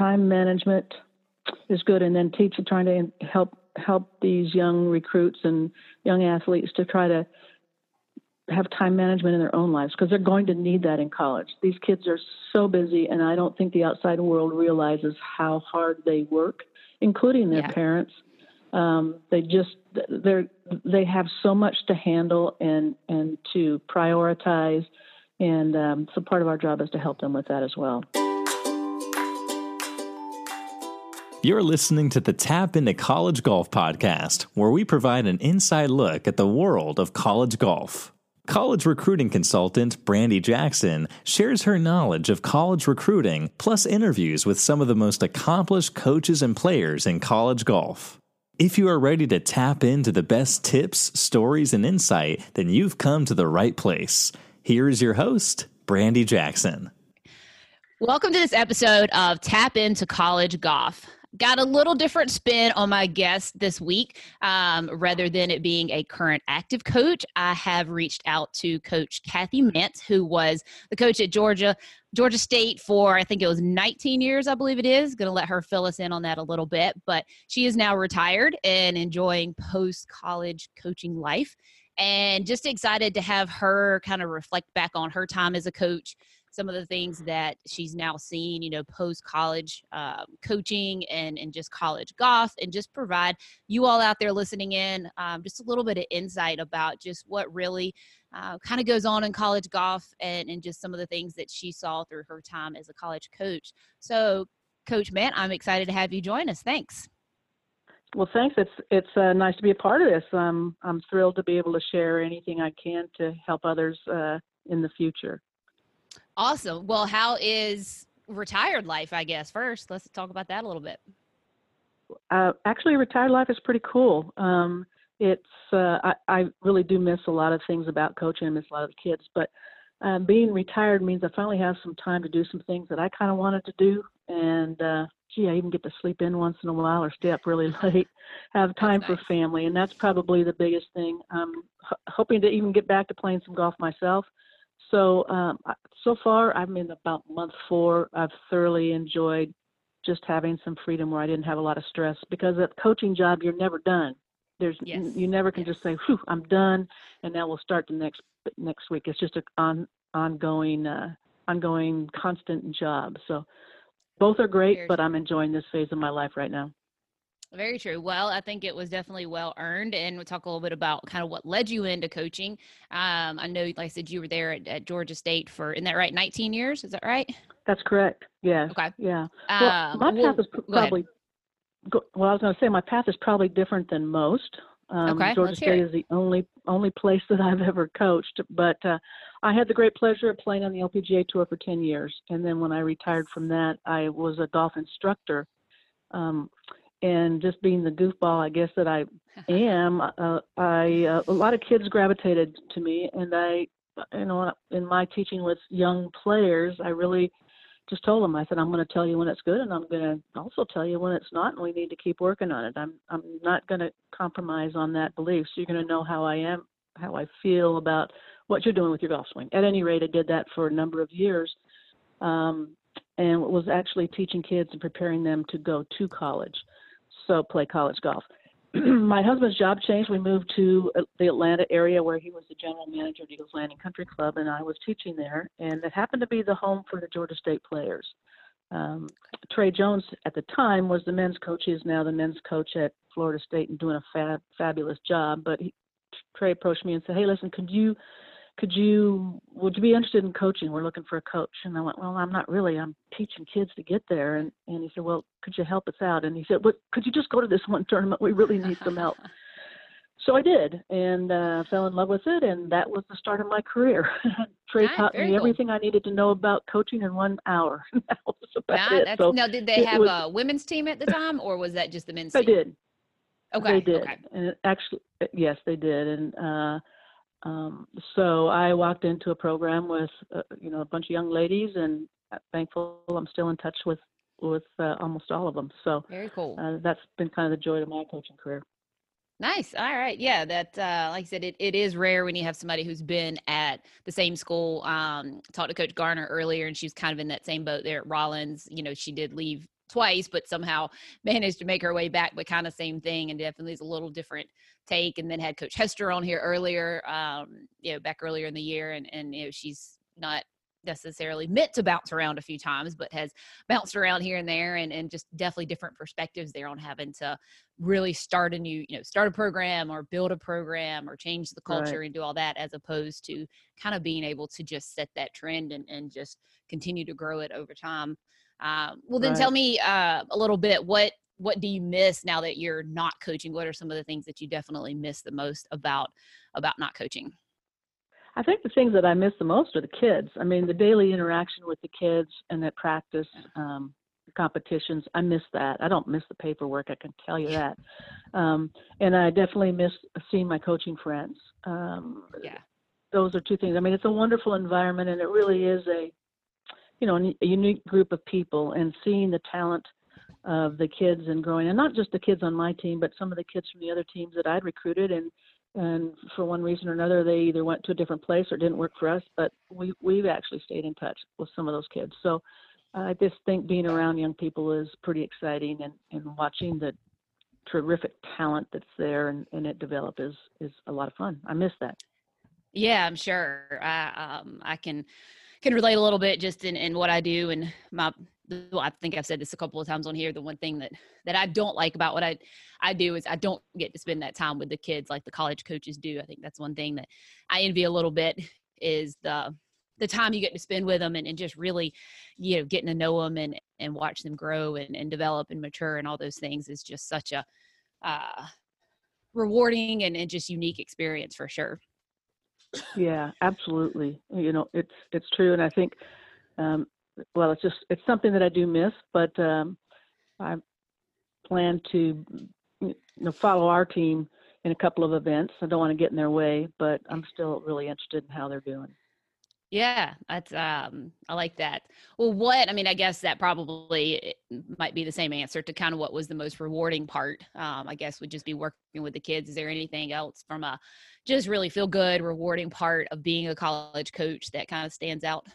time management is good, and then teaching, trying to help help these young recruits and young athletes to try to have time management in their own lives because they're going to need that in college. These kids are so busy, and I don't think the outside world realizes how hard they work, including their yeah. parents. Um, they just they're they have so much to handle and and to prioritize, and um, so part of our job is to help them with that as well. You're listening to the Tap into College Golf podcast, where we provide an inside look at the world of college golf. College recruiting consultant Brandy Jackson shares her knowledge of college recruiting, plus interviews with some of the most accomplished coaches and players in college golf. If you are ready to tap into the best tips, stories, and insight, then you've come to the right place. Here is your host, Brandy Jackson. Welcome to this episode of Tap into College Golf got a little different spin on my guest this week. Um, rather than it being a current active coach, I have reached out to Coach Cathy Mant, who was the coach at Georgia. Georgia State for I think it was 19 years, I believe it is. Going to let her fill us in on that a little bit, but she is now retired and enjoying post college coaching life and just excited to have her kind of reflect back on her time as a coach some of the things that she's now seen, you know, post college um, coaching and, and just college golf, and just provide you all out there listening in um, just a little bit of insight about just what really uh, kind of goes on in college golf and, and just some of the things that she saw through her time as a college coach. So, Coach Mant, I'm excited to have you join us. Thanks. Well, thanks. It's it's uh, nice to be a part of this. Um, I'm thrilled to be able to share anything I can to help others uh, in the future. Awesome. Well, how is retired life? I guess first, let's talk about that a little bit. Uh, actually, retired life is pretty cool. Um, it's uh, I, I, really do miss a lot of things about coaching. I miss a lot of the kids, but uh, being retired means I finally have some time to do some things that I kind of wanted to do. And uh, gee, I even get to sleep in once in a while or stay up really late, have time nice. for family, and that's probably the biggest thing. I'm h- hoping to even get back to playing some golf myself. So um, so far, I'm in about month four. I've thoroughly enjoyed just having some freedom where I didn't have a lot of stress because at coaching job you're never done. There's yes. you never can yes. just say, "Whew, I'm done," and now we'll start the next next week. It's just an on ongoing uh, ongoing constant job. So both are great, but I'm enjoying this phase of my life right now. Very true. Well, I think it was definitely well earned. And we'll talk a little bit about kind of what led you into coaching. Um, I know, like I said, you were there at, at, Georgia State for, isn't that right, 19 years? Is that right? That's correct. Yes. Okay. Yeah. Well, um, my path is probably, go, well, I was going to say my path is probably different than most. Um, okay, Georgia State is the only only place that I've ever coached, but uh, I had the great pleasure of playing on the LPGA tour for 10 years, and then when I retired from that, I was a golf instructor um, and just being the goofball, I guess that I am, uh, I uh, a lot of kids gravitated to me, and I, you know, in my teaching with young players, I really just told them, I said, I'm going to tell you when it's good, and I'm going to also tell you when it's not, and we need to keep working on it. I'm I'm not going to compromise on that belief. So you're going to know how I am, how I feel about what you're doing with your golf swing. At any rate, I did that for a number of years. Um, and was actually teaching kids and preparing them to go to college also play college golf. my husband's job changed. We moved to the Atlanta area where he was the general manager at Eagles Landing Country Club, and I was teaching there. And it happened to be the home for the Georgia State players. Um, Trey Jones at the time was the men's coach. He is now the men's coach at Florida State and doing a fab, fabulous job. But he, Trey approached me and said, "Hey, listen, could you could you would you be interested in coaching? We're looking for a coach. And i went well i'm not really. I'm teaching kids to get there. And and he said well could you help us out? And he said well could you just go to this one tournament? We really need some help. So i did and uh fell in love with it and that was the start of my career. Trey ah, taught me cool. everything i needed to know about coaching in one hour. That was about it. So now did they have was, a women's team at the time or was that just the men's they team? did. Okay they did. okay. and actually yes they did. And uh um, so I walked into a program with, uh, you know, a bunch of young ladies, and thankful I'm still in touch with with uh, almost all of them. So very cool. Uh, that's been kind of the joy of my coaching career. Nice. All right. Yeah. That, uh, like I said, it, it is rare when you have somebody who's been at the same school. Um, talked to Coach Garner earlier, and she was kind of in that same boat there at Rollins. You know, she did leave twice, but somehow managed to make her way back. But kind of same thing, and definitely is a little different take. And then had Coach Hester on here earlier, um, you know, back earlier in the year, and and you know she's not necessarily meant to bounce around a few times, but has bounced around here and there and, and just definitely different perspectives there on having to really start a new, you know, start a program or build a program or change the culture right. and do all that as opposed to kind of being able to just set that trend and, and just continue to grow it over time. Um, well, then right. tell me uh, a little bit what what do you miss now that you're not coaching? What are some of the things that you definitely miss the most about about not coaching? I think the things that I miss the most are the kids. I mean, the daily interaction with the kids and at practice, um, competitions. I miss that. I don't miss the paperwork. I can tell you that. Um, and I definitely miss seeing my coaching friends. Um, yeah. Those are two things. I mean, it's a wonderful environment, and it really is a, you know, a unique group of people. And seeing the talent of the kids and growing, and not just the kids on my team, but some of the kids from the other teams that I'd recruited and and for one reason or another they either went to a different place or didn't work for us but we we've actually stayed in touch with some of those kids. So i just think being around young people is pretty exciting and and watching the terrific talent that's there and, and it develop is is a lot of fun. I miss that. Yeah i'm sure. I um i can can relate a little bit just in, in what i do and my well, I think I've said this a couple of times on here. The one thing that that I don't like about what I I do is I don't get to spend that time with the kids like the college coaches do. I think that's one thing that I envy a little bit is the the time you get to spend with them and, and just really you know getting to know them and and watch them grow and, and develop and mature and all those things is just such a uh, rewarding and, and just unique experience for sure yeah absolutely you know it's it's true and i think um, well, it's just it's something that I do miss, but um, I plan to you know follow our team in a couple of events. I don't want to get in their way, but I'm still really interested in how they're doing. Yeah, that's um I like that. Well, what I mean, I guess that probably eh, might be the same answer to kind of what was the most rewarding part. Um, I guess would just be working with the kids. Is there anything else from a just really feel good, rewarding part of being a college coach that kind of stands out?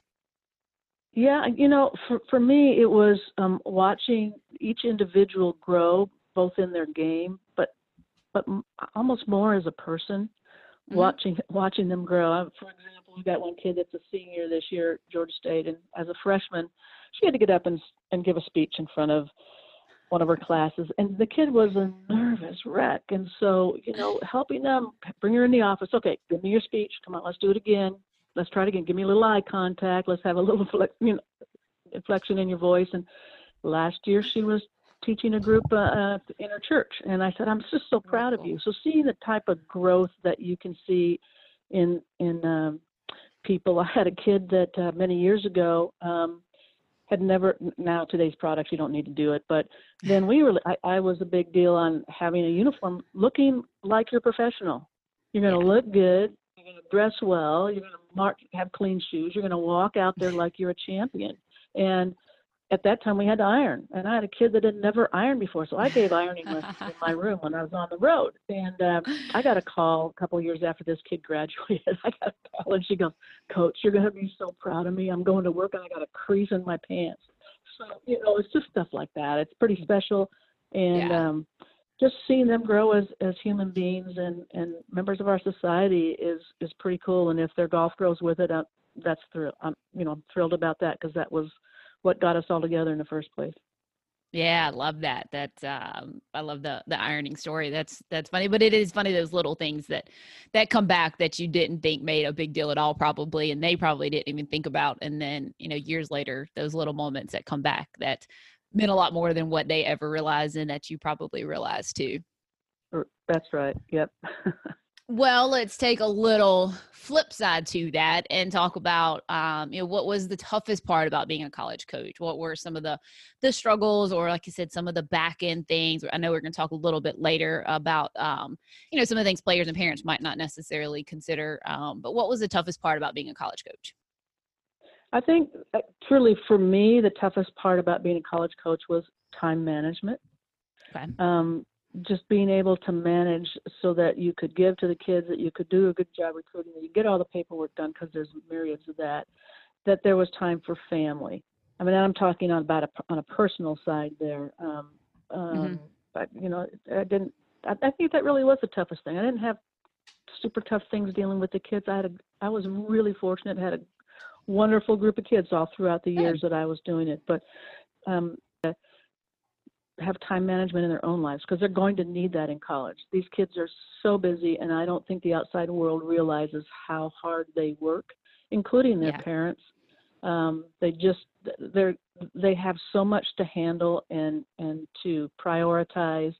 Yeah, you know, for for me, it was um, watching each individual grow, both in their game, but but almost more as a person, mm-hmm. watching watching them grow. For example, we got one kid that's a senior this year at Georgia State, and as a freshman, she had to get up and and give a speech in front of one of her classes, and the kid was a nervous wreck. And so, you know, helping them, bring her in the office. Okay, give me your speech. Come on, let's do it again let's try it again. Give me a little eye contact. Let's have a little you know, inflection in your voice. And last year she was teaching a group uh, uh, in her church, and I said, I'm just so proud of you. So seeing the type of growth that you can see in in um, people. I had a kid that uh, many years ago um, had never. Now today's products, you don't need to do it, but then we were. I, I was a big deal on having a uniform, looking like you're professional. You're going to look good. You're going to dress well. You're going to mark, have clean shoes. You're going to walk out there like you're a champion. And at that time, we had to iron, and I had a kid that had never ironed before, so I gave ironing lessons in my room when I was on the road. And uh, I got a call a couple of years after this kid graduated. I got a call, and she goes, "Coach, you're going to be so proud of me. I'm going to work, and I got a crease in my pants." So you know, it's just stuff like that. It's pretty special, and yeah. um, just seeing them grow as as human beings and and members of our society is is pretty cool. And if their golf grows with it, I, that's thrill. I'm you know I'm thrilled about that because that was what got us all together in the first place. Yeah, I love that. That um, I love the the ironing story. That's that's funny, but it is funny those little things that that come back that you didn't think made a big deal at all, probably, and they probably didn't even think about. And then you know, years later, those little moments that come back that meant a lot more than what they ever realized and that you probably realized too. That's right. Yep. well, let's take a little flip side to that and talk about um, you know what was the toughest part about being a college coach. What were some of the the struggles, or like you said, some of the back end things. I know we're going to talk a little bit later about um, you know some of the things players and parents might not necessarily consider. Um, but what was the toughest part about being a college coach? I think uh, truly for me, the toughest part about being a college coach was time management. Okay. Just being able to manage so that you could give to the kids, that you could do a good job recruiting, that you get all the paperwork done because there's myriads of that, that there was time for family. I mean, I'm talking on about a, on a personal side there. Um, um, mm-hmm. But you know, I didn't. I, I think that really was the toughest thing. I didn't have super tough things dealing with the kids. I had a, I was really fortunate. Had a wonderful group of kids all throughout the years that I was doing it. But um, have time management in their own lives because they're going to need that in college. These kids are so busy, and I don't think the outside world realizes how hard they work, including their yeah. parents. Um, they just they're they have so much to handle and and to prioritize,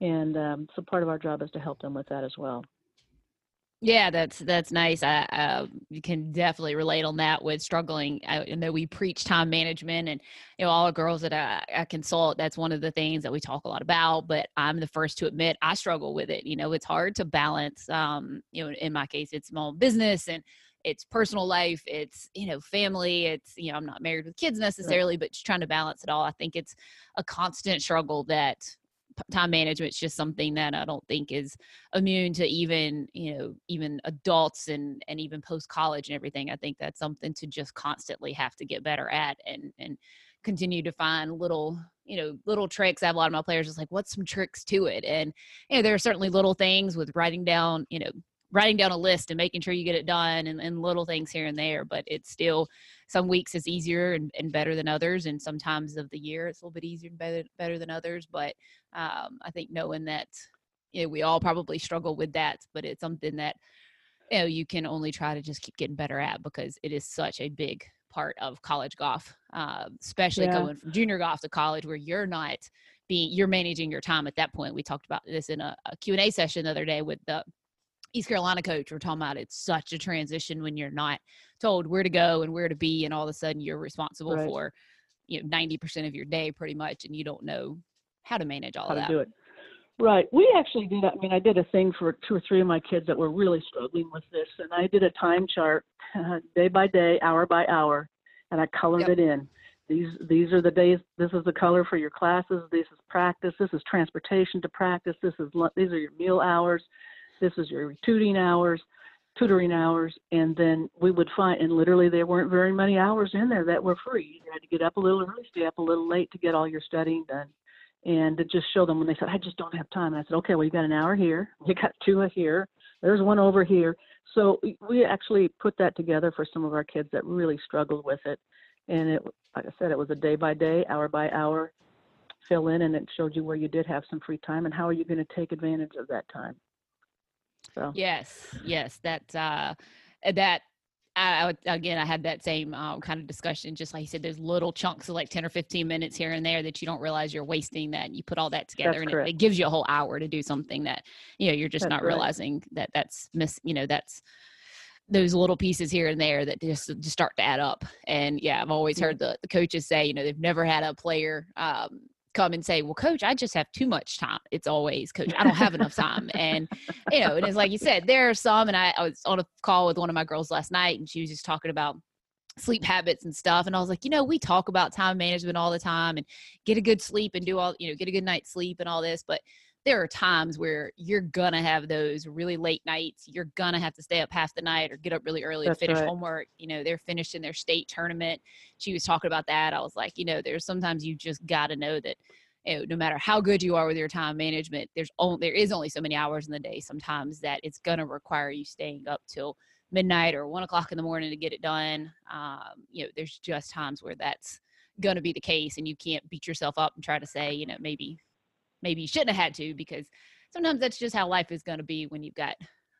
and um, so part of our job is to help them with that as well. Yeah, that's that's nice. I uh, you can definitely relate on that with struggling. I, know we preach time management, and you know all the girls that I, I, consult. That's one of the things that we talk a lot about. But I'm the first to admit I struggle with it. You know, it's hard to balance. Um, you know, in my case, it's small business and it's personal life. It's you know family. It's you know I'm not married with kids necessarily, right. but just trying to balance it all. I think it's a constant struggle that time management is just something that I don't think is immune to even you know even adults and and even post college and everything. I think that's something to just constantly have to get better at and and continue to find little you know little tricks. I have a lot of my players just like what's some tricks to it, and you know there are certainly little things with writing down you know writing down a list and making sure you get it done and, and little things here and there but it's still some weeks it's easier and, and, better than others and sometimes of the year it's a little bit easier and better, better than others but um, i think knowing that you know, we all probably struggle with that but it's something that you know you can only try to just keep getting better at because it is such a big part of college golf uh, especially yeah. going from junior golf to college where you're not being you're managing your time at that point we talked about this in a, a q&a session the other day with the East Carolina coach we're talking about it's such a transition when you're not told where to go and where to be and all of a sudden you're responsible right. for you know 90% of your day pretty much and you don't know how to manage all how of that. do it. Right. We actually did I mean I did a thing for two or three of my kids that were really struggling with this and I did a time chart uh, day by day, hour by hour and I colored yep. it in. These these are the days this is the color for your classes, this is practice, this is transportation to practice, this is these are your meal hours this is your tutoring hours tutoring hours and then we would find and literally there weren't very many hours in there that were free. You had to get up a little early stay up a little late to get all your studying done. And to just show them when they said i just don't have time and i said okay well you got an hour here you got two here there's one over here. So we actually put that together for some of our kids that really struggled with it. And it like i said it was a day by day hour by hour fill in and it showed you where you did have some free time and how are you going to take advantage of that time so yes, yes, that uh, that I, again, I had that same um, kind of discussion. Just like you said, there's little chunks of like 10 or 15 minutes here and there that you don't realize you're wasting. That you put all that together, that's and it, it, gives you a whole hour to do something that you know you're just that's not realizing that that's miss. You know, that's those little pieces here and there that just just start to add up. And yeah, I've always heard the, the coaches say, you know, they've never had a player um, come and say, "Well, coach, I just have too much time." It's always, "Coach, I don't have enough time." And you know, and it's like you said, there are some. And I, I was on a call with one of my girls last night, and she was just talking about sleep habits and stuff. And I was like, you know, we talk about time management all the time, and get a good sleep and do all, you know, get a good night's sleep and all this, but there are times where you're gonna have those really late nights. You're gonna have to stay up half the night or get up really early That's to finish right. homework. You know, they're finishing their state tournament. She was talking about that. I was like, you know, there's sometimes you just gotta know that you know, no matter how good you are with your time management, there's only there is only so many hours in the day sometimes that it's gonna require you staying up till midnight or one o'clock in the morning to get it done. Um, you know, there's just times where that's going to be the case and you can't beat yourself up and try to say you know maybe maybe you shouldn't have had to because sometimes that's just how life is going to be when you've got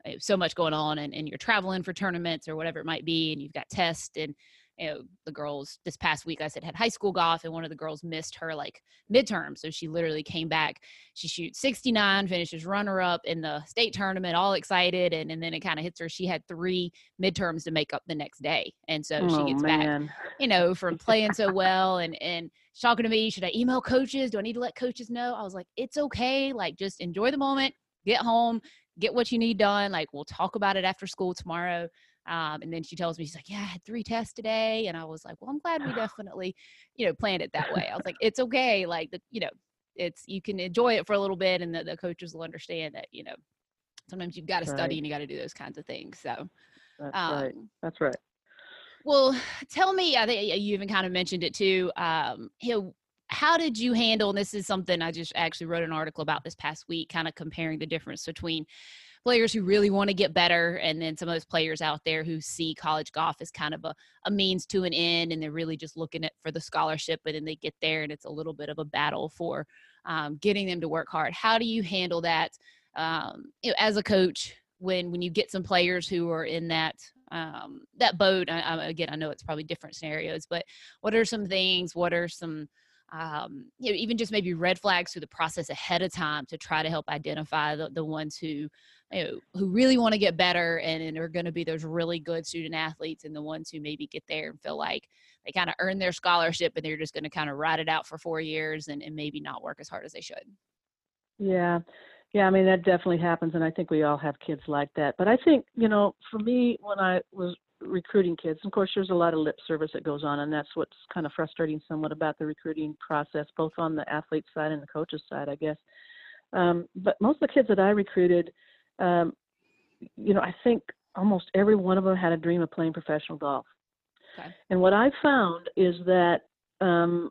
eh, so much going on and, and you're traveling for tournaments or whatever it might be and you've got tests and you know the girls this past week i said had high school golf and one of the girls missed her like midterm so she literally came back. She shoots 69 finishes runner up in the state tournament all excited and, and then it kind of hits her she had three midterms to make up the next day and so oh, she gets man. back you know from playing so well and and talking to me should i email coaches? Do i need to let coaches know? I was like it's okay like just enjoy the moment get home get what you need done like we'll talk about it after school tomorrow um, and then she tells me, she's like, yeah, I had three tests today. And I was like, well, I'm glad we definitely, you know, planned it that way. I was like, it's okay. Like, the, you know, it's, you can enjoy it for a little bit and the, the coaches will understand that, you know, sometimes you've got to study right. and you got to do those kinds of things. So that's um, right. That's right. Well, tell me, I think you even kind of mentioned it too. Um, you know, how did you handle, and this is something I just actually wrote an article about this past week, kind of comparing the difference between players who really want to get better and then some of those players out there who see college golf as kind of a, a means to an end and they're really just looking at for the scholarship and then they get there and it's a little bit of a battle for um, getting them to work hard. How do you handle that um, you know, as a coach when when you get some players who are in that um, that boat? I, I, again i know it's probably different scenarios but what are some things what are some um, you know, even just maybe red flags through the process ahead of time to try to help identify the, the ones who you know, who really want to get better and, and are going to be those really good student athletes and the ones who maybe get there and feel like they kind of earn their scholarship and they're just going to kind of ride it out for four years and, and maybe not work as hard as they should. Yeah. Yeah, I mean that definitely happens, and I think we all have kids like that. But I think you know, for me, when I was recruiting kids. Of course, there's a lot of lip service that goes on, and that's what's kind of frustrating somewhat about the recruiting process, both on the athlete side and the coaches side, I guess. Um, but most of the kids that I recruited, um, you know, I think almost every one of them had a dream of playing professional golf. Okay. And what I found is that, um,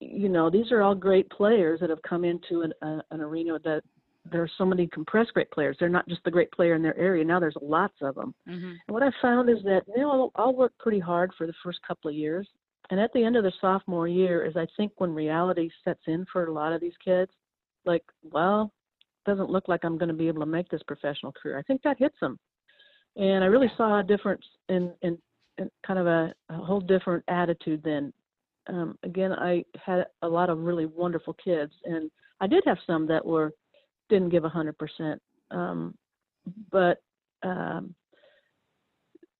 you know, these are all great players that have come into an, uh, an arena that there are so many compressed great players. They're not just the great player in their area. Now there's lots of them. Mm-hmm. And what I found is that you know I'll, I'll work pretty hard for the first couple of years, and at the end of the sophomore year is I think when reality sets in for a lot of these kids, like well, doesn't look like I'm going to be able to make this professional career. I think that hits them, and I really saw a difference in in, in kind of a, a whole different attitude then. Um, again, I had a lot of really wonderful kids, and I did have some that were didn't give a hundred percent. Um, but um,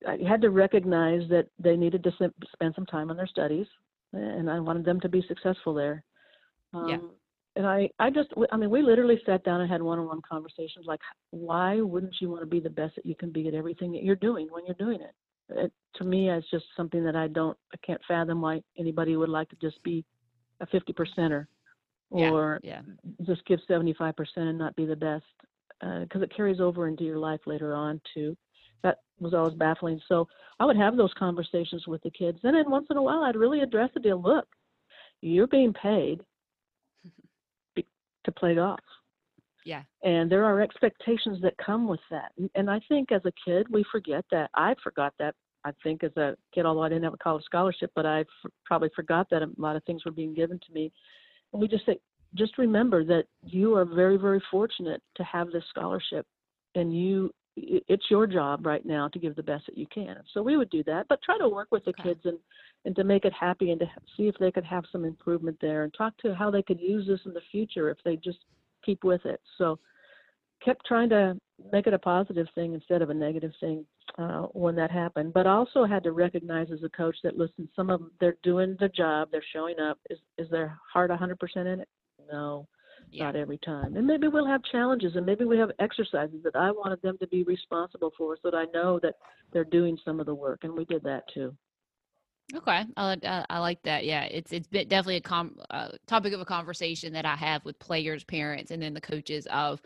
I had to recognize that they needed to spend some time on their studies, and I wanted them to be successful there. Um, yeah. And I, I just, I mean, we literally sat down and had one-on-one conversations. Like, why wouldn't you want to be the best that you can be at everything that you're doing when you're doing it? it to me, it's just something that I don't, I can't fathom why anybody would like to just be a 50 percenter or yeah, yeah. just give 75% and not be the best because uh, it carries over into your life later on too. That was always baffling. So i would have those conversations with the kids and then once in a while i'd really address the deal look you're being paid to play golf. Yeah. And there are expectations that come with that. And i think as a kid we forget that. I forgot that. I think as a kid, although I didn't have a college scholarship, but I f- probably forgot that a lot of things were being given to me we just say, just remember that you are very, very fortunate to have this scholarship, and you it's your job right now to give the best that you can. So we would do that, but try to work with the okay. kids and and to make it happy and to see if they could have some improvement there and talk to how they could use this in the future if they just keep with it. So kept trying to make it a positive thing instead of a negative thing uh, when that happened. But I also had to recognize as a coach that listen, some of them they're doing the job, they're showing up. Is is their heart 100% in it? No, yeah. not every time. And maybe we'll have challenges, and maybe we have exercises that I wanted them to be responsible for, so that I know that they're doing some of the work, and we did that too. Okay, I, I, I, like that. Yeah, it's it's definitely a com- uh, topic of a conversation that I have with players, parents, and then the coaches of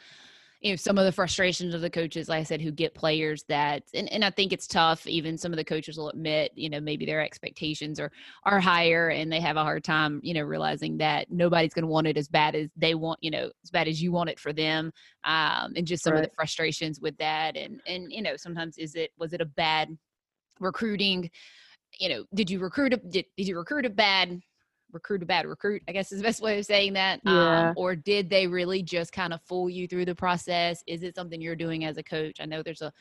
you know some of the frustrations of the coaches like i said who get players that and, and i think it's tough even some of the coaches will admit you know maybe their expectations are are higher and they have a hard time you know realizing that nobody's going to want it as bad as they want you know as bad as you want it for them um and just some right. of the frustrations with that and and you know sometimes is it was it a bad recruiting you know did you recruit a did, did you recruit a bad recruit a bad recruit, I guess is the best way of saying that. Yeah. Um, or did they really just kind of fool you through the process? Is it something you're doing as a coach? I know there's a,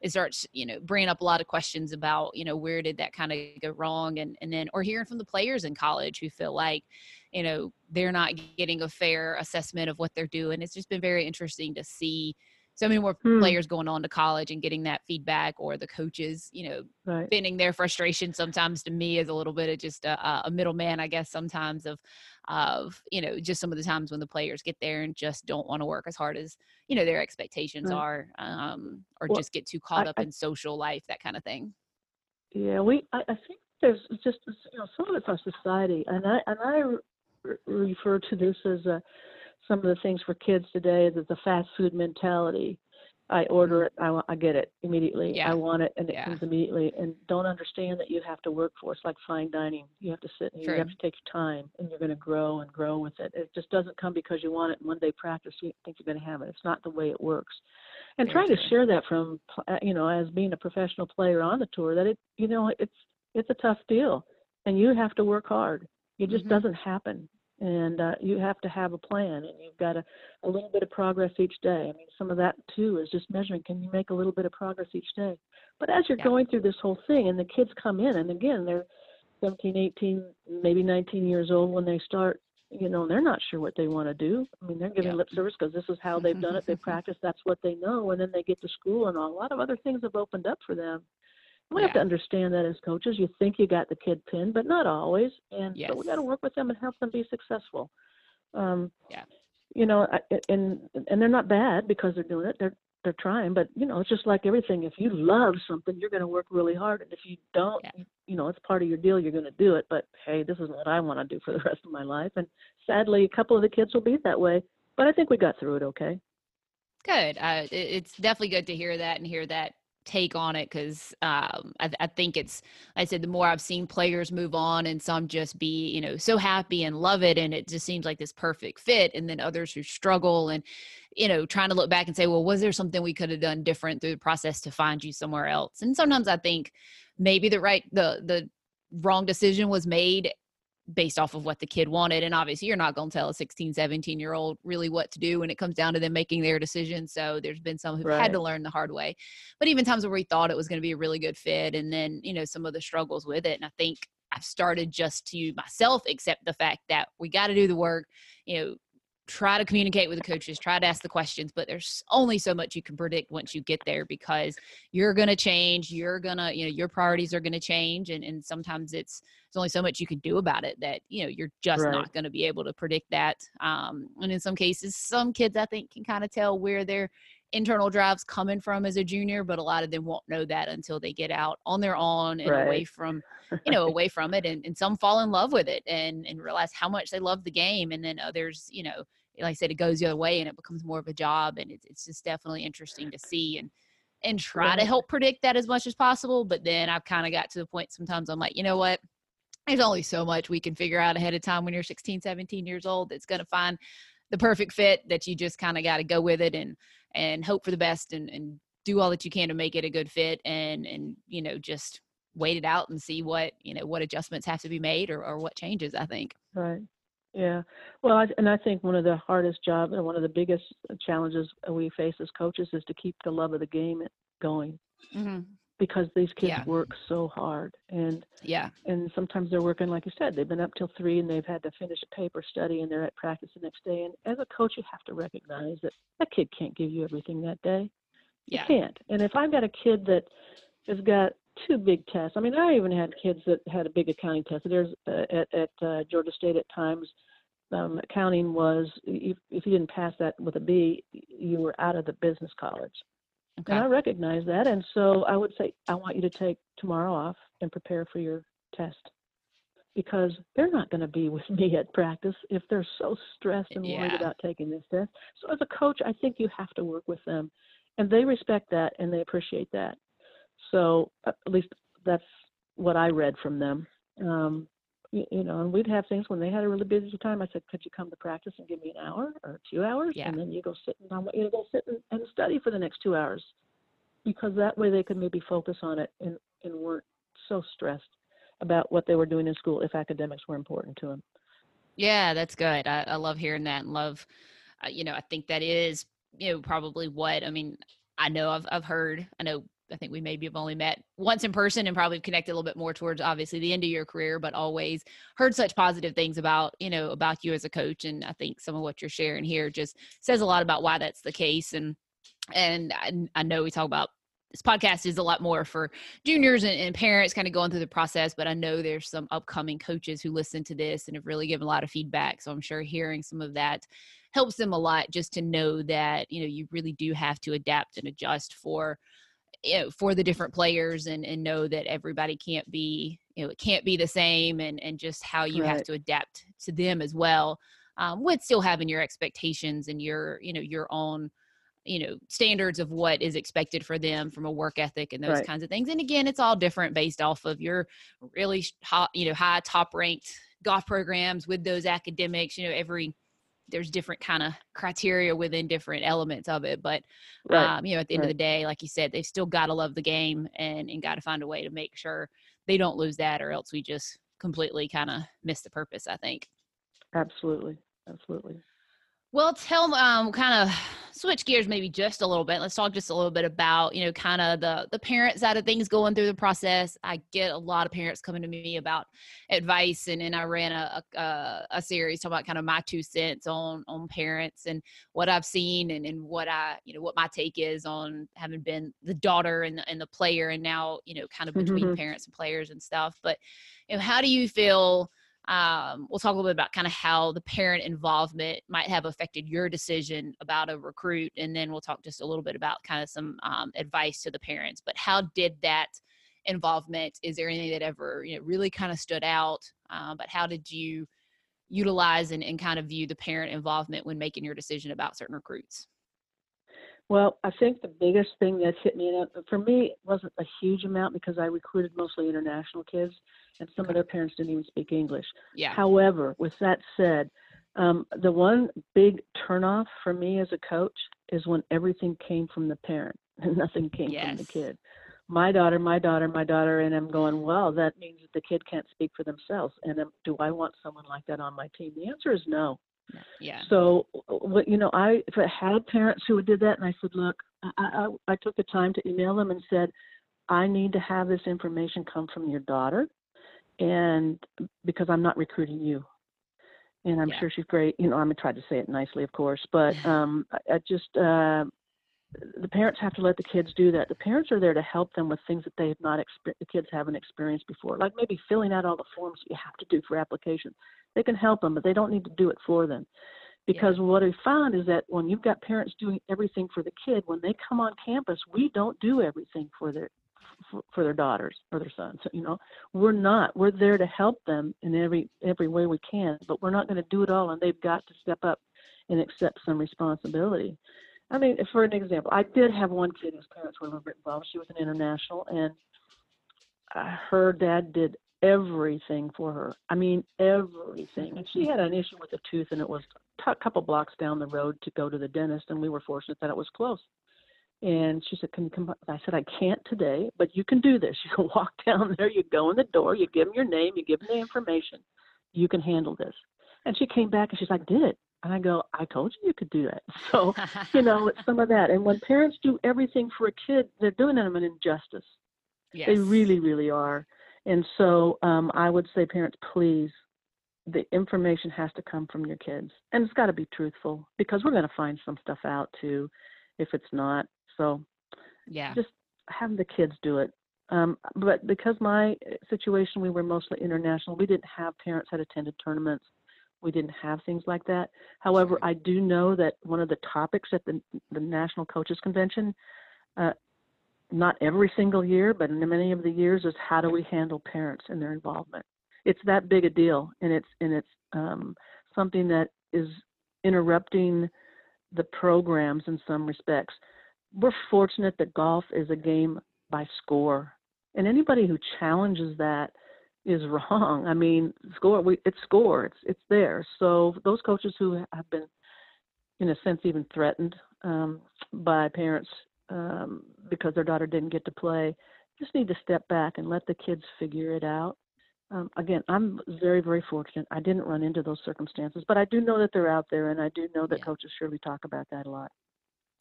it starts, you know, bringing up a lot of questions about, you know, where did that kind of go wrong? And, and then, or hearing from the players in college who feel like, you know, they're not getting a fair assessment of what they're doing. It's just been very interesting to see so many more hmm. players going on to college and getting that feedback or the coaches you know right. venting their frustration sometimes to me is a little bit of just a, a middleman i guess sometimes of of you know just some of the times when the players get there and just don't want to work as hard as you know their expectations right. are um or well, just get too caught I, up I, in social life that kind of thing yeah we i, I think there's just you know some of it's our society and i and i re- refer to this as a some of the things for kids today is the fast food mentality. I order mm-hmm. it, I, I get it immediately. Yeah. I want it, and it yeah. comes immediately. And don't understand that you have to work for. it. It's like fine dining. You have to sit and True. you have to take your time, and you're going to grow and grow with it. It just doesn't come because you want it. And one day practice, you think you're going to have it. It's not the way it works. And Very trying true. to share that from, uh, you know, as being a professional player on the tour, that it, you know, it's it's a tough deal, and you have to work hard. It just mm-hmm. doesn't happen and uh, you have to have a plan and you've got a, a little bit of progress each day. I mean some of that too is just measuring can you make a little bit of progress each day? But as you're yeah. going through this whole thing and the kids come in and again they're 17 18 maybe 19 years old when they start you know they're not sure what they want to do. I mean they're giving yeah. lip service because this is how they've done it. They practice that's what they know and then they get to school and a lot of other things have opened up for them we yeah. have to understand that as coaches. You think you got the kid pinned, but not always. And yes. so we got to work with them and help them be successful. Um, yeah. You know, and and they're not bad because they're doing it. They're they're trying, but you know, it's just like everything. If you love something, you're going to work really hard, and if you don't, yeah. you know, it's part of your deal. You're going to do it. But hey, this is what I want to do for the rest of my life. And sadly, a couple of the kids will be that way. But I think we got through it okay. Good. Uh, it's definitely good to hear that and hear that take on it because um, I, I, think it's i said the more i've seen players move on and some just be you know so happy and love it and it just seems like this perfect fit and then others who struggle and you know trying to look back and say well was there something we could have done different through the process to find you somewhere else? And sometimes i think maybe the right the the wrong decision was made based off of what the kid wanted and obviously you're not going to tell a 16 17 year old really what to do when it comes down to them making their decision so there's been some who've right. had to learn the hard way but even times where we thought it was going to be a really good fit and then you know some of the struggles with it and i think i've started just to myself accept the fact that we got to do the work you know try to communicate with the coaches, try to ask the questions, but there's only so much you can predict once you get there because you're going to change. You're going to, you know, your priorities are going to change. And, and sometimes it's, there's only so much you can do about it that, you know, you're just right. not going to be able to predict that. Um, and in some cases, some kids I think can kind of tell where their internal drives coming from as a junior, but a lot of them won't know that until they get out on their own and right. away from, you know, away from it. And, and some fall in love with it and, and realize how much they love the game. And then others, you know, like I said, it goes the other way and it becomes more of a job. And it's, it's just definitely interesting to see and, and try to help predict that as much as possible. But then I've kind of got to the point sometimes I'm like, you know what? There's only so much we can figure out ahead of time when you're 16, 17 years old that's going to find the perfect fit that you just kind of got to go with it and and hope for the best and, and do all that you can to make it a good fit and and you know just wait it out and see what you know what adjustments have to be made or, or what changes i think. Right. Yeah. Well I, and i think one of the hardest jobs and one of the biggest challenges we face as coaches is to keep the love of the game going. Mm-hmm because these kids yeah. work so hard and yeah. and sometimes they're working like you said they've been up till three and they've had to finish a paper study and they're at practice the next day and as a coach you have to recognize that that kid can't give you everything that day. Yeah. you can't. And if i've got a kid that has got two big tests i mean i even had kids that had a big accounting test. There's uh, at, at uh, georgia state at times um, accounting was if, if you didn't pass that with a b you were out of the business college Okay. And I recognize that. And so I would say, I want you to take tomorrow off and prepare for your test because they're not going to be with me at practice if they're so stressed and worried yeah. about taking this test. So as a coach, I think you have to work with them and they respect that and they appreciate that. So at least that's what I read from them. Um, you, you know, and we'd have things when they had a really busy time. I said, could you come to practice and give me an hour or two hours? Yeah. And then you go sit and I want you to go sit and, and study for the next two hours because that way they could maybe focus on it and, and weren't so stressed about what they were doing in school if academics were important to them. Yeah, that's good. I, I love hearing that and love, uh, you know, I think that is, you know, probably what, I mean, I know I've, I've heard, I know I think we maybe have only met once in person and probably connected a little bit more towards obviously the end of your career, but always heard such positive things about, you know, about you as a coach. And I think some of what you're sharing here just says a lot about why that's the case. And, and I, I know we talk about this podcast is a lot more for juniors and, and, parents kind of going through the process but i know there's some upcoming coaches who listen to this and have really given a lot of feedback so i'm sure hearing some of that helps them a lot just to know that you know you really do have to adapt and adjust for you know, for the different players and, and know that everybody can't be, you know, it can't be the same and, and just how you right. have to adapt to them as well. Um, with still having your expectations and your, you know, your own you know standards of what is expected for them from a work ethic and those right. kinds of things and again it's all different based off of your really hot you know high top ranked golf programs with those academics you know every there's different kind of criteria within different elements of it but right. um, you know at the end right. of the day like you said they've still got to love the game and and got to find a way to make sure they don't lose that or else we just completely kind of miss the purpose i think absolutely absolutely well, tell um kind of switch gears maybe just a little bit. Let's talk just a little bit about, you know, kind of the the parent side of things going through the process. I get a lot of parents coming to me about advice and, and I ran a, a, a series talking about kind of my two cents on on parents and what I've seen and, and what I, you know, what my take is on having been the daughter and the, and the player and now, you know, kind of between mm-hmm. parents and players and stuff. But you know, how do you feel um, we'll talk a little bit about kind of how the parent involvement might have affected your decision about a recruit and then we'll talk just a little bit about kind of some um, advice to the parents but how did that involvement is there anything that ever you know really kind of stood out uh, but how did you utilize and, and kind of view the parent involvement when making your decision about certain recruits well, I think the biggest thing that hit me, and for me, it wasn't a huge amount because I recruited mostly international kids, and some okay. of their parents didn't even speak English. Yeah. However, with that said, um, the one big turnoff for me as a coach is when everything came from the parent and nothing came yes. from the kid. My daughter, my daughter, my daughter, and I'm going, well, that means that the kid can't speak for themselves. And um, do I want someone like that on my team? The answer is no. Yeah. So, what you know, I if I had parents who did that, and I said, look, I, I, I took the time to email them and said, I need to have this information come from your daughter, and because I'm not recruiting you, and I'm yeah. sure she's great. You know, I'm gonna try to say it nicely, of course, but um, I, I just uh, the parents have to let the kids do that. The parents are there to help them with things that they have not experienced, the kids haven't experienced before, like maybe filling out all the forms you have to do for applications. They can help them, but they don't need to do it for them. Because yeah. what I found is that when you've got parents doing everything for the kid, when they come on campus, we don't do everything for their for, for their daughters or their sons. You know, we're not. We're there to help them in every every way we can, but we're not going to do it all, and they've got to step up and accept some responsibility. I mean, for an example, I did have one kid whose parents were a little bit involved. She was an international, and uh, her dad did everything for her. I mean, everything. And she mm-hmm. had an issue with a tooth, and it was a couple blocks down the road to go to the dentist, and we were fortunate that it was close. And she said, "Can you come?" I said, "I can't today, but you can do this. You can walk down there. You go in the door. You give them your name. You give them the information. You can handle this." And she came back and she's like, "Did it?" And I go, I told you you could do that. So, you know, it's some of that. And when parents do everything for a kid, they're doing them an injustice. Yes. They really, really are. And so um, I would say, parents, please, the information has to come from your kids. And it's got to be truthful because we're going to find some stuff out too if it's not. So, yeah. Just have the kids do it. Um, but because my situation, we were mostly international, we didn't have parents that attended tournaments we didn't have things like that. However, I do know that one of the topics at the, the National Coaches Convention, uh, not every single year, but in many of the years, is how do we handle parents and their involvement. It's that big a deal, and it's and it's um, something that is interrupting the programs in some respects. We're fortunate that golf is a game by score, and anybody who challenges that is wrong. I mean, score we it's score. It's it's there. So those coaches who have been, in a sense, even threatened um, by parents um, because their daughter didn't get to play, just need to step back and let the kids figure it out. Um, again, I'm very very fortunate. I didn't run into those circumstances, but I do know that they're out there, and I do know that yeah. coaches surely talk about that a lot.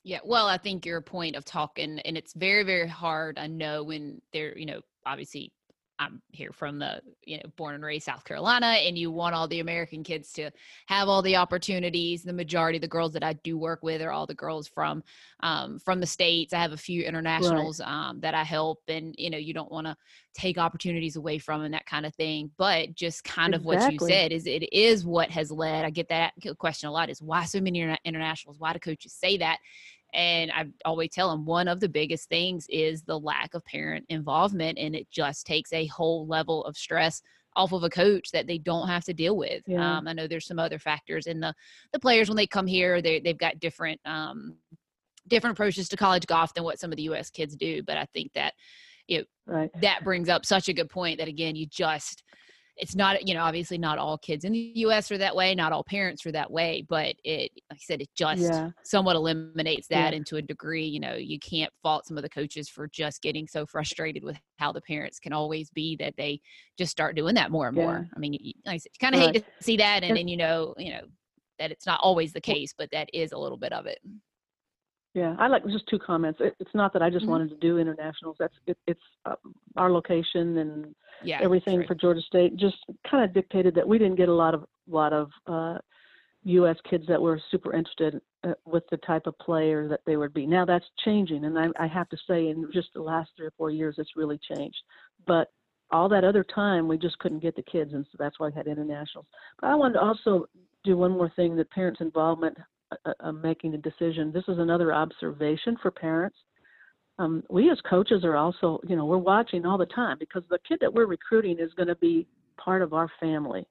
Yeah, well, I think your point of talking, and it's very, very hard. I know when they're, you know, obviously I'm here from the, you know, born and raised South Carolina, and you want all the American kids to have all the opportunities. The majority of the girls that I do work with are all the girls from, um, from the states. I have a few internationals right. um, that I help, and you know, you don't want to take opportunities away from and that kind of thing. But just kind exactly. of what you said is it is what has led. I get that question a lot: is why so many internationals? Why do coaches say that? And I always tell them one of the biggest things is the lack of parent involvement, and it just takes a whole level of stress off of a coach that they don't have to deal with. Yeah. Um, I know there's some other factors in the the players when they come here. They they've got different um, different approaches to college golf than what some of the U.S. kids do. But I think that it right. that brings up such a good point that again, you just it's not you know obviously not all kids in the us are that way not all parents are that way but it like i said it just yeah. somewhat eliminates that yeah. into a degree you know you can't fault some of the coaches for just getting so frustrated with how the parents can always be that they just start doing that more and yeah. more i mean like I said, you kind of right. hate to see that and then you know you know that it's not always the case but that is a little bit of it yeah, I like just two comments. It, it's not that I just mm-hmm. wanted to do internationals. That's it, it's uh, our location and yeah, everything right. for Georgia State just kind of dictated that we didn't get a lot of lot of uh, U.S. kids that were super interested uh, with the type of player that they would be. Now that's changing, and I, I have to say, in just the last three or four years, it's really changed. But all that other time, we just couldn't get the kids, and so that's why we had internationals. But I wanted to also do one more thing: the parents' involvement uh, making a decision. This is another observation for parents. Um, we as coaches are also, you know, we're watching all the time because the kid that we're recruiting is going to be part of our family.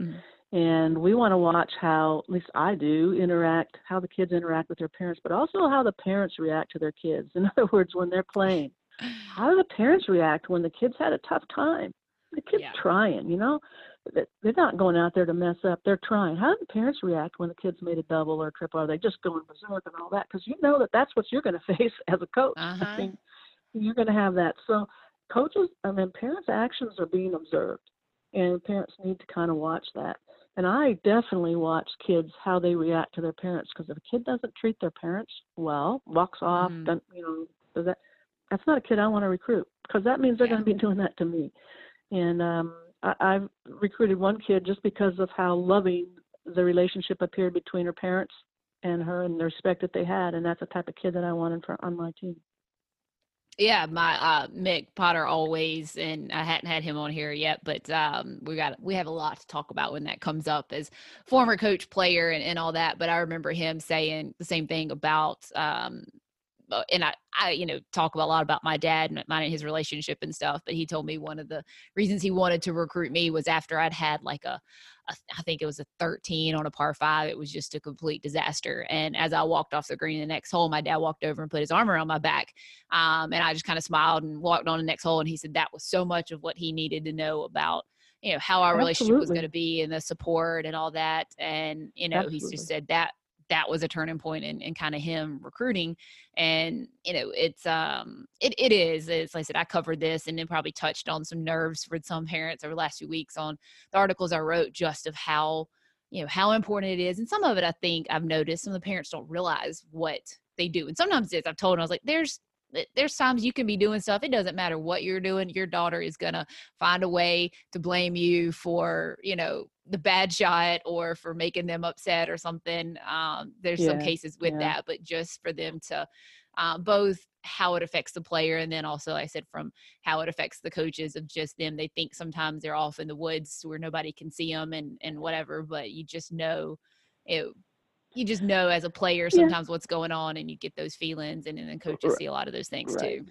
Mm-hmm. And we want to watch how, at least I do, interact, how the kids interact with their parents, but also how the parents react to their kids. In other words, when they're playing, how do the parents react when the kids had a tough time? The kid's yeah. trying, you know they're not going out there to mess up. They're trying. How do the parents react when the kids made a double or a triple? Are they just going berserk and all that? Because you know that that's what you're going to face as a coach. Uh-huh. I mean, you're going to have that. So coaches, I mean, parents' actions are being observed, and parents need to kind of watch that. And I definitely watch kids how they react to their parents because if a kid doesn't treat their parents well, walks off, mm. doesn't, you know, does that, that's not a kid I want to recruit because that means they're yeah. going to be doing that to me. And um, I've recruited one kid just because of how loving the relationship appeared between her parents and her and the respect that they had. And that's the type of kid that I wanted for on my team. Yeah, my uh, Mick Potter always, and I hadn't had him on here yet, but um, we got we have a lot to talk about when that comes up as former coach, player, and, and all that. But I remember him saying the same thing about um, and I, I, you know, talk a lot about my dad and mine and his relationship and stuff. But he told me one of the reasons he wanted to recruit me was after I'd had like a, a I think it was a 13 on a par five. It was just a complete disaster. And as I walked off the green in the next hole, my dad walked over and put his arm around my back. Um, and I just kind of smiled and walked on the next hole. And he said that was so much of what he needed to know about you know how our relationship was going to be and the support and all that and you know Absolutely. he just said that that was a turning point in, in kind of him recruiting and you know it's um it, it is it's like i said i covered this and then probably touched on some nerves for some parents over the last few weeks on the articles i wrote just of how you know how important it is and some of it i think i've noticed some of the parents don't realize what they do and sometimes it's i've told them i was like there's there's times you can be doing stuff it doesn't matter what you're doing your daughter is going to find a way to blame you for you know the bad shot or for making them upset or something. Um, there's yeah, some cases with yeah. that, but just for them to uh, both how it affects the player and then also like I said from how it affects the coaches of just them. They think sometimes they're off in the woods where nobody can see them and and whatever, but you just know it. You just know as a player sometimes yeah. what's going on, and you get those feelings, and, and then coaches right. see a lot of those things right. too.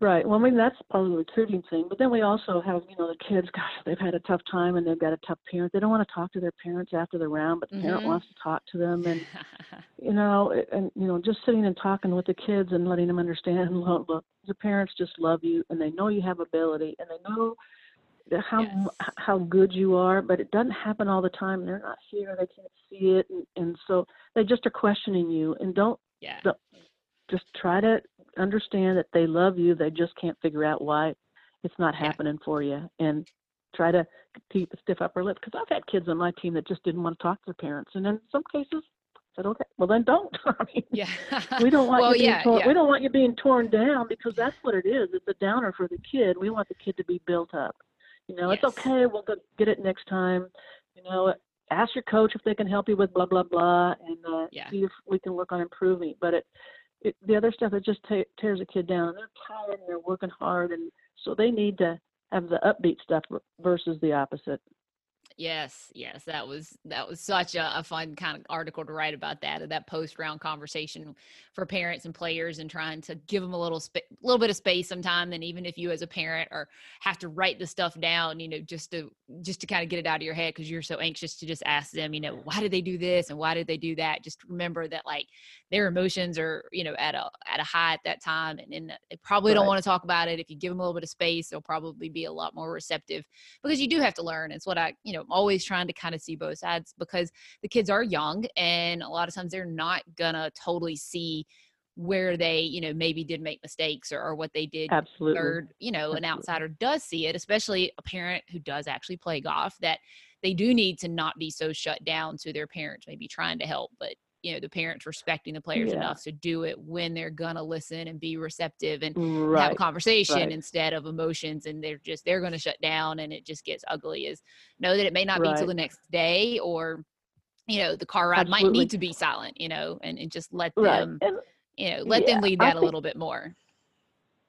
Right. Well, I mean that's part of the recruiting thing, but then we also have you know the kids. Gosh, they've had a tough time and they've got a tough parent. They don't want to talk to their parents after the round, but the mm-hmm. parent wants to talk to them, and you know, and you know, just sitting and talking with the kids and letting them understand. Look, look, your parents just love you, and they know you have ability, and they know how yes. how good you are, but it doesn't happen all the time. And they're not here; they can't see it, and, and so they just are questioning you. And don't, yeah. don't just try to understand that they love you. They just can't figure out why it's not happening for you, and try to keep a stiff upper lip. Because I've had kids on my team that just didn't want to talk to their parents, and in some cases said, "Okay, well then don't." I mean, yeah, we don't want well, you being yeah, torn, yeah. we don't want you being torn down because that's what it is. It's a downer for the kid. We want the kid to be built up. You know, yes. it's okay. We'll go get it next time. You know, ask your coach if they can help you with blah blah blah, and uh, yeah. see if we can work on improving. But it it, the other stuff it just t- tears a kid down. They're tired and they're working hard, and so they need to have the upbeat stuff versus the opposite. Yes, yes, that was that was such a, a, fun kind of article to write about that. That post round conversation for parents and players, and trying to give them a little sp- little bit of space sometime. And even if you as a parent or have to write the stuff down, you know, just to just to kind of get it out of your head because you're so anxious to just ask them, you know, why did they do this and why did they do that? Just remember that like their emotions are you know at a at a high at that time, and, and they probably right. don't want to talk about it. If you give them a little bit of space, they'll probably be a lot more receptive because you do have to learn. It's what I you know always trying to kind of see both sides because the kids are young and a lot of times they're not gonna totally see where they you know maybe did make mistakes or, or what they did absolutely third you know absolutely. an outsider does see it especially a parent who does actually play golf that they do need to not be so shut down to their parents maybe trying to help but you know the parents respecting the players yeah. enough to do it when they're gonna listen and be receptive and right. have a conversation right. instead of emotions and they're just they're gonna shut down and it just gets ugly is know that it may not right. be till the next day or you know the car ride Absolutely. might need to be silent you know and, and just let them and, you know let yeah, them lead that think, a little bit more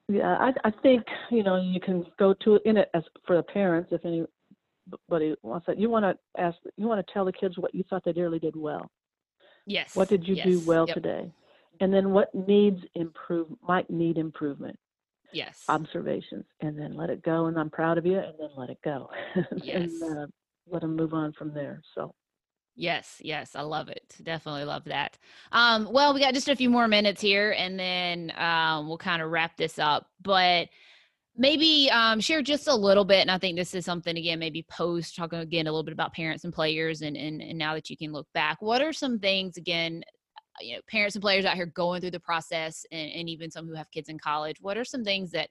yeah I, I think you know you can go to it in it as for the parents if anybody wants that you want to ask you want to tell the kids what you thought they really did well Yes. What did you yes. do well yep. today? And then what needs improve might need improvement. Yes. Observations, and then let it go. And I'm proud of you. And then let it go. Yes. and uh, let them move on from there. So. Yes, yes, I love it. Definitely love that. Um, well, we got just a few more minutes here, and then um, we'll kind of wrap this up. But maybe um, share just a little bit and i think this is something again maybe post talking again a little bit about parents and players and, and, and now that you can look back what are some things again you know parents and players out here going through the process and, and even some who have kids in college what are some things that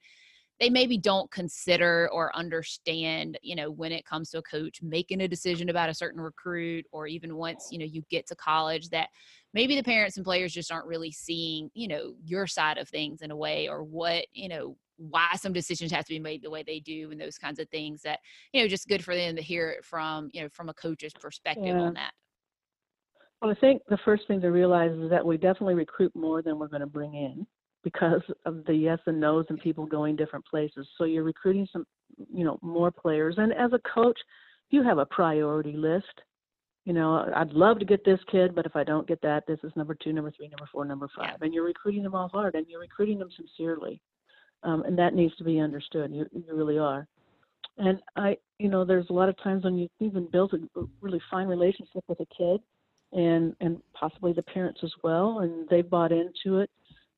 they maybe don't consider or understand you know when it comes to a coach making a decision about a certain recruit or even once you know you get to college that maybe the parents and players just aren't really seeing you know your side of things in a way or what you know why some decisions have to be made the way they do and those kinds of things that you know just good for them to hear it from you know from a coach's perspective yeah. on that. Well i think the first thing to realize is that we definitely recruit more than we're going to bring in because of the yes and no's and people going different places. So you're recruiting some you know more players. And as a coach you have a priority list. You know i'd love to get this kid but if i don't get that this is number two number three number four number five. And you're recruiting them all hard and you're recruiting them sincerely um, and that needs to be understood. You, you really are. And I, you know, there's a lot of times when you've even build a really fine relationship with a kid, and and possibly the parents as well, and they've bought into it.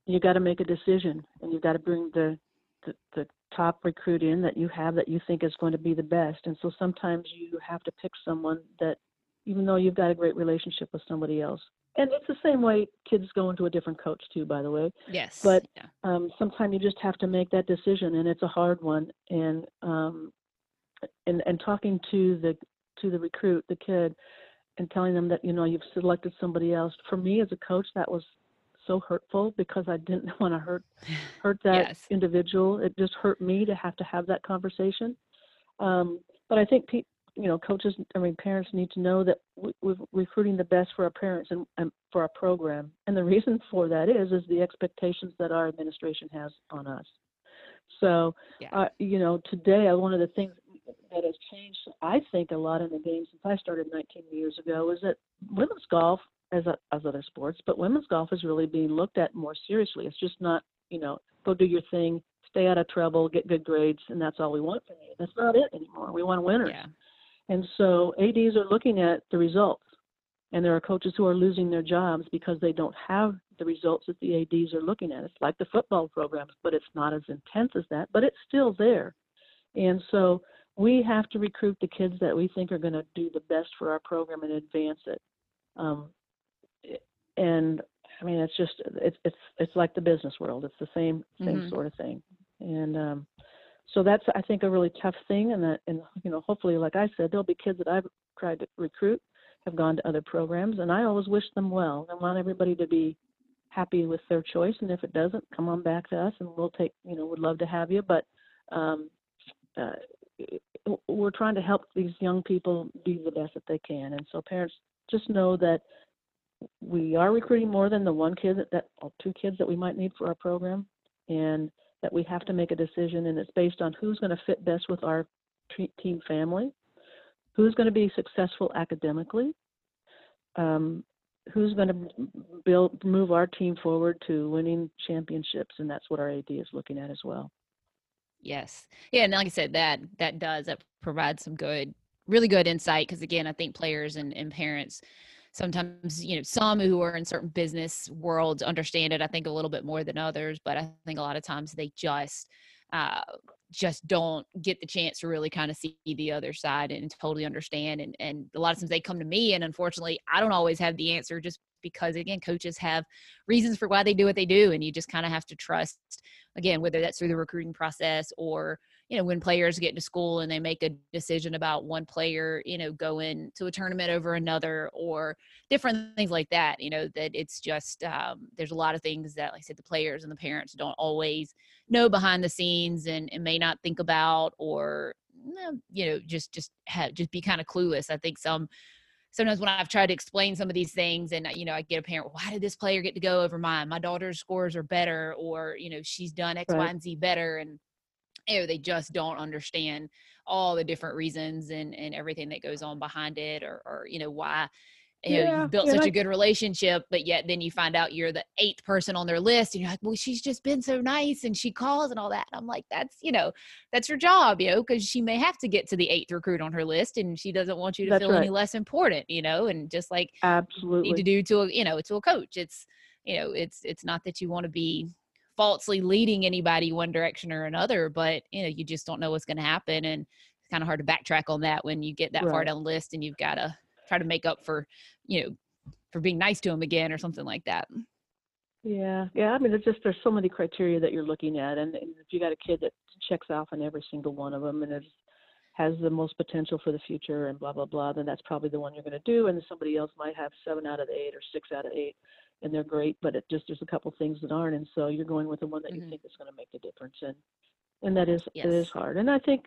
You got to make a decision, and you got to bring the, the the top recruit in that you have that you think is going to be the best. And so sometimes you have to pick someone that, even though you've got a great relationship with somebody else, and it's the same way kids go into a different coach too by the way yes but yeah. um, sometimes you just have to make that decision and it's a hard one and um, and and talking to the to the recruit the kid and telling them that you know you've selected somebody else for me as a coach that was so hurtful because I didn't want to hurt hurt that yes. individual. It just hurt me to have to have that conversation. Um, but I think pe- you know, coaches, I mean, parents need to know that we, are recruiting the best for our parents and, and, for our program. And the reason for that is, is the expectations that our administration has on us. So, yeah. uh, you know, today, uh, one of the things that has changed, I think, a lot in the game since I started 19 years ago is that women's golf, as, a, as other sports, but women's golf is really being looked at more seriously. It's just not, you know, go do your thing, stay out of trouble, get good grades, and that's all we want from you. That's not it anymore. We want winners. Yeah. And so ADs are looking at the results. And there are coaches who are losing their jobs because they don't have the results that the ADs are looking at. It's like the football programs, but it's not as intense as that, but it's still there. And so we have to recruit the kids that we think are going to do the best for our program and advance it. Um, and I mean, it's just it's it's it's like the business world. It's the same same mm-hmm. sort of thing. And um, so that's I think a really tough thing, and that and you know hopefully, like I said, there'll be kids that I've tried to recruit have gone to other programs, and I always wish them well. I want everybody to be happy with their choice, and if it doesn't, come on back to us, and we'll take you know would love to have you, but um, uh, we're trying to help these young people do the best that they can, and so parents just know that we are recruiting more than the one kid that, that two kids that we might need for our program, and that we have to make a decision, and it's based on who's going to fit best with our team family. who's going to be successful academically, um, who's going to build move our team forward to winning championships, and that's what our AD is looking at as well. Yes, yeah, and like I said, that that does that provides some good, really good insight because again, I think players and, and parents sometimes you know some who are in certain business worlds understand it i think a little bit more than others but i think a lot of times they just uh, just don't get the chance to really kind of see the other side and totally understand and and a lot of times they come to me and unfortunately i don't always have the answer just because again coaches have reasons for why they do what they do and you just kind of have to trust again whether that's through the recruiting process or you know when players get to school and they make a decision about one player you know going to a tournament over another or different things like that you know that it's just um, there's a lot of things that like i said the players and the parents don't always know behind the scenes and, and may not think about or you know just just have just be kind of clueless i think some sometimes when I've tried to explain some of these things and you know I get a parent why did this player get to go over mine my daughter's scores are better or you know she's done X, right. Y, and Z better and you know they just don't understand all the different reasons and and everything that goes on behind it or or you know why you know you've built such a good relationship but yet then you find out you're the eighth person on their list and you're like well she's just been so nice and she calls and all that. And i'm like that's you know that's her job you know because she may have to get to the eighth recruit on her list and she doesn't want you to feel right. any less important you know and just like absolutely need to do to a you know to a coach. It's you know it's it's not that you want to be falsely leading anybody one direction or another, but you know, you just don't know what's going to happen. And it's kind of hard to backtrack on that when you get that right. far down the list and you've got to try to make up for, you know, for being nice to them again or something like that. Yeah, yeah. I mean, there's just there's so many criteria that you're looking at, and, and if you got a kid that checks off on every single one of them, and it has the most potential for the future, and blah blah blah, then that's probably the one you're going to do. And somebody else might have seven out of eight or six out of eight and they're great, but it just there's a couple things that aren't, and so you're going with the one that mm-hmm. you think is going to make the difference, and and that is yes. it is hard. And I think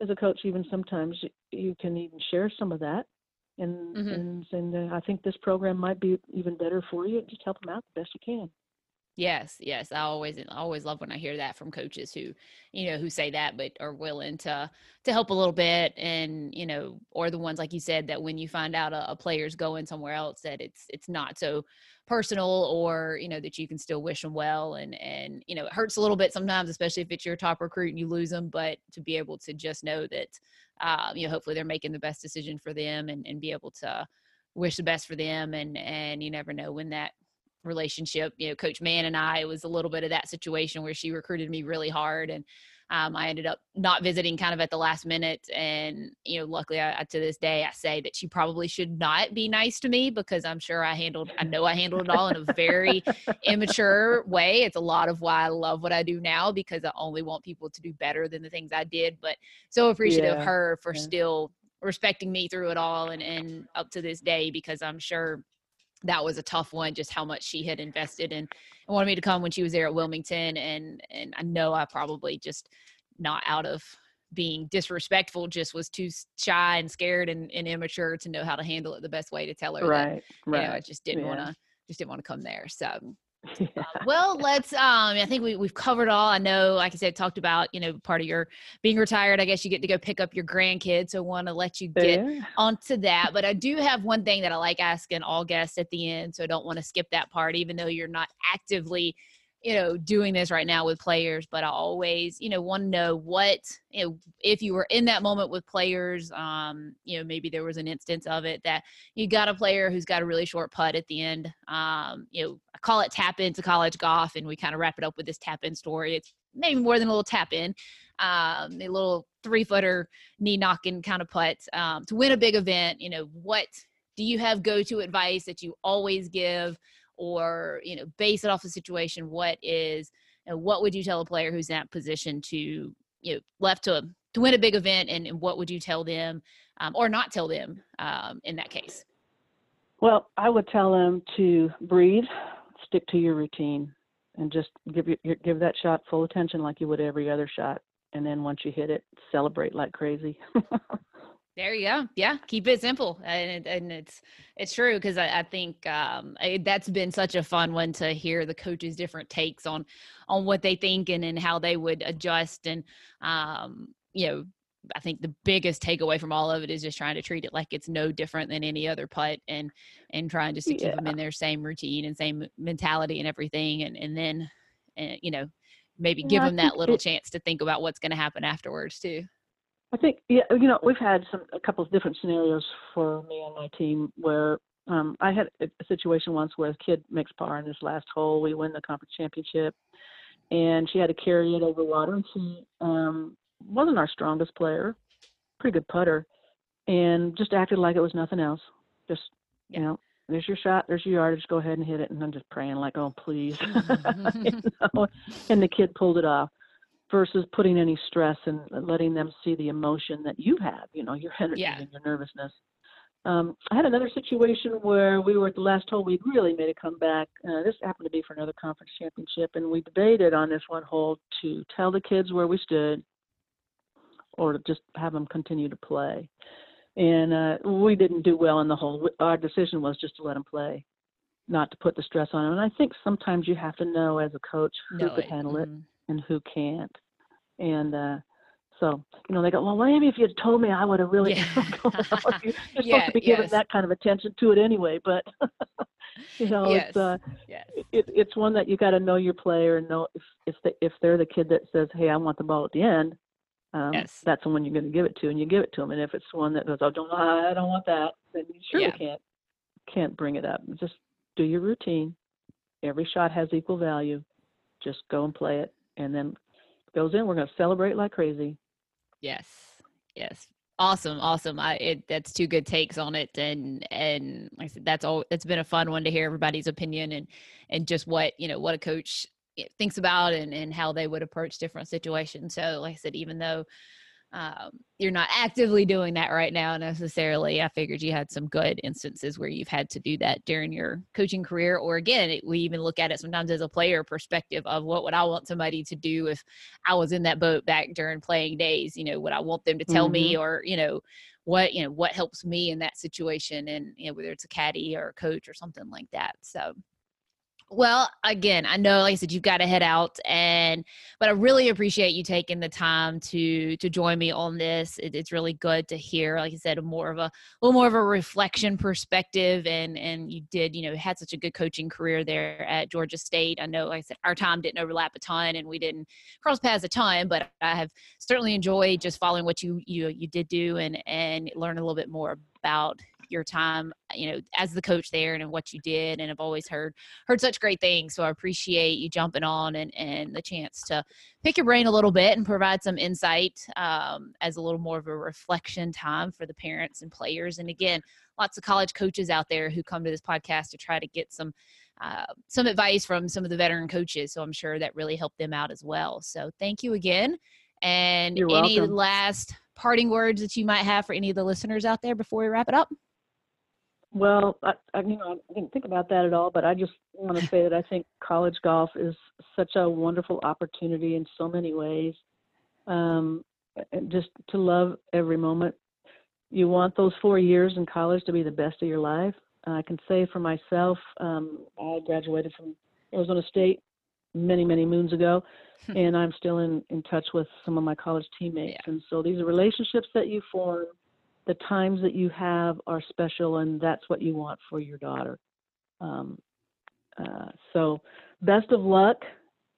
as a coach, even sometimes you can even share some of that, and mm-hmm. and, and uh, I think this program might be even better for you. Just help them out the best you can. Yes, yes. I always I always love when I hear that from coaches who, you know, who say that but are willing to to help a little bit and, you know, or the ones like you said that when you find out a, a player's going somewhere else that it's it's not so personal or, you know, that you can still wish them well and and you know, it hurts a little bit sometimes especially if it's your top recruit and you lose them, but to be able to just know that uh, you know, hopefully they're making the best decision for them and and be able to wish the best for them and and you never know when that relationship. You know, Coach Mant and I, it was a little bit of that situation where she recruited me really hard and um, I ended up not visiting kind of at the last minute. And, you know, luckily I, to this day, I say that she probably should not be nice to me because I'm sure I handled, I know I handled it all in a very immature way. It's a lot of why I love what I do now because I only want people to do better than the things I did. But so appreciative yeah. of her for yeah. still respecting me through it all and, and up to this day because I'm sure that was a tough one just how much she had invested in and wanted me to come when she was there at wilmington and and i know i probably just not out of being disrespectful just was too shy and scared and, and immature to know how to handle it the best way to tell her right that, right you know, i just didn't yeah. want to just didn't want to come there so yeah. uh, well, let's. Um, I think we we've covered all. I know, like I said, talked about you know part of your being retired. I guess you get to go pick up your grandkids. So want to let you get yeah. onto that. But I do have one thing that I like asking all guests at the end. So I don't want to skip that part, even though you're not actively you know doing this right now with players but i always you know want to know what you know if you were in that moment with players um you know maybe there was an instance of it that you got a player who's got a really short putt at the end um you know i call it tap into college golf and we kind of wrap it up with this tap in story. It's maybe more than a little tap in um a little three footer knee knocking kind of putt um to win a big event you know what do you have go to advice that you always give or you know base it off the situation what is you know, what would you tell a player who's in that position to you know left to to win a big event and, and what would you tell them um, or not tell them um, in that case? Well i would tell them to breathe stick to your routine and just give your, give that shot full attention like you would every other shot. And then once you hit it celebrate like crazy There you go. Yeah, keep it simple, and and it's it's true because I, I, think um, that's been such a fun one to hear the coaches' different takes on on what they think and and how they would adjust and um, you know I think the biggest takeaway from all of it is just trying to treat it like it's no different than any other putt and and trying just to keep yeah. them in their same routine and same mentality and everything and and then and, you know maybe give them that little it, chance to think about what's going to happen afterwards too. I think yeah, you know, we've had some a couple of different scenarios for me and my team where um, I had a, situation once where a kid makes par in this last hole. We win the conference championship, and she had to carry it over water. And she um, wasn't our strongest player, pretty good putter, and just acted like it was nothing else. Just you know, there's your shot, there's your yardage, go ahead and hit it. And I'm just praying like, oh please, you know? and the kid pulled it off. Versus putting any stress and letting them see the emotion that you have, you know, your energy yeah. and your nervousness. Um, I had another situation where we were at the last hole. We really made a comeback. Uh, this happened to be for another conference championship, and we debated on this one hole to tell the kids where we stood, or just have them continue to play. And uh, we didn't do well in the hole. Our decision was just to let them play, not to put the stress on them. And I think sometimes you have to know as a coach who no, could handle mm-hmm. it and who can't. And uh, so, you know, they go, well, maybe if you had told me, I would have really. Yeah. you're supposed to be giving yes. that kind of attention to it anyway, but you know, yes. it's uh, yes. it, it's one that you got to know your player and know if if they, if they're the kid that says, hey, I want the ball at the end. Um, yes. That's the one you're going to give it to, and you give it to them. And if it's one that goes, oh, don't, I don't want that, then you surely yeah. can't can't bring it up. Just do your routine. Every shot has equal value. Just go and play it, and then goes in. We're going to celebrate like crazy Yes. Yes. Awesome. Awesome. I it that's two good takes on it and and like I said that's all it's been a fun one to hear everybody's opinion and and just what, you know, what a coach eh, thinks about and and how they would approach different situations. So like I said even though um, you're not actively doing that right now necessarily. I figured you had some good instances where you've had to do that during your coaching career, or again, it, we even look at it sometimes as a player perspective of what would I want somebody to do if I was in that boat back during playing days. You know, would I want them to tell mm-hmm. me, or you know, what you know, what helps me in that situation, and you know, whether it's a caddy or a coach or something like that. So well, again, I know, like I said, you've got to head out, and but I really appreciate you taking the time to to join me on this. It, it's really good to hear, like I said, more of a, a little more of a reflection perspective, and and you did, you know, had such a good coaching career there at Georgia State. I know, like I said, our time didn't overlap a ton, and we didn't cross paths a ton, but I have certainly enjoyed just following what you you you did do and and learn a little bit more about your time, you know, as the coach there and what you did. And I've always heard heard such great things. So I appreciate you jumping on and and the chance to pick your brain a little bit and provide some insight um, as a little more of a reflection time for the parents and players. And again, lots of college coaches out there who come to this podcast to try to get some uh, some advice from some of the veteran coaches. So I'm sure that really helped them out as well. So thank you again. And You're any welcome. last parting words that you might have for any of the listeners out there before we wrap it up? Well, I, I, you know, I didn't think about that at all, but I just want to say that I think college golf is such a wonderful opportunity in so many ways. Um, just to love every moment. You want those four years in college to be the best of your life. I can say for myself, um, I graduated from Arizona State many, many moons ago, and I'm still in, in touch with some of my college teammates. Yeah. And so these are relationships that you form the times that you have are special, and that's what you want for your daughter. Um, uh, so, best of luck.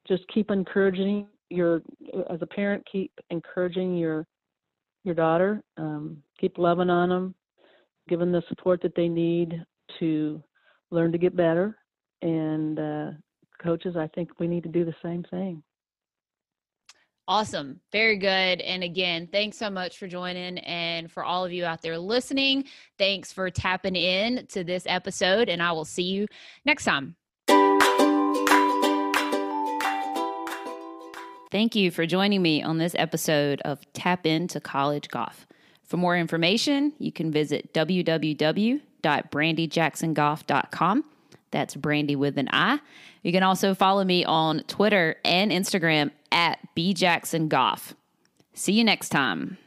Just keep encouraging your, as a parent, keep encouraging your your daughter. Um, keep loving on them, them the support that they need to learn to get better. And uh, coaches, I think we need to do the same thing. Awesome. Very good. And again, thanks so much for joining. And for all of you out there listening, thanks for tapping in to this episode. And I will see you next time. Thank you for joining me on this episode of Tap Into College Golf. For more information, you can visit www.brandyjacksongolf.com. That's Brandy with an I. You can also follow me on Twitter and Instagram at bjacksongolf. See you next time.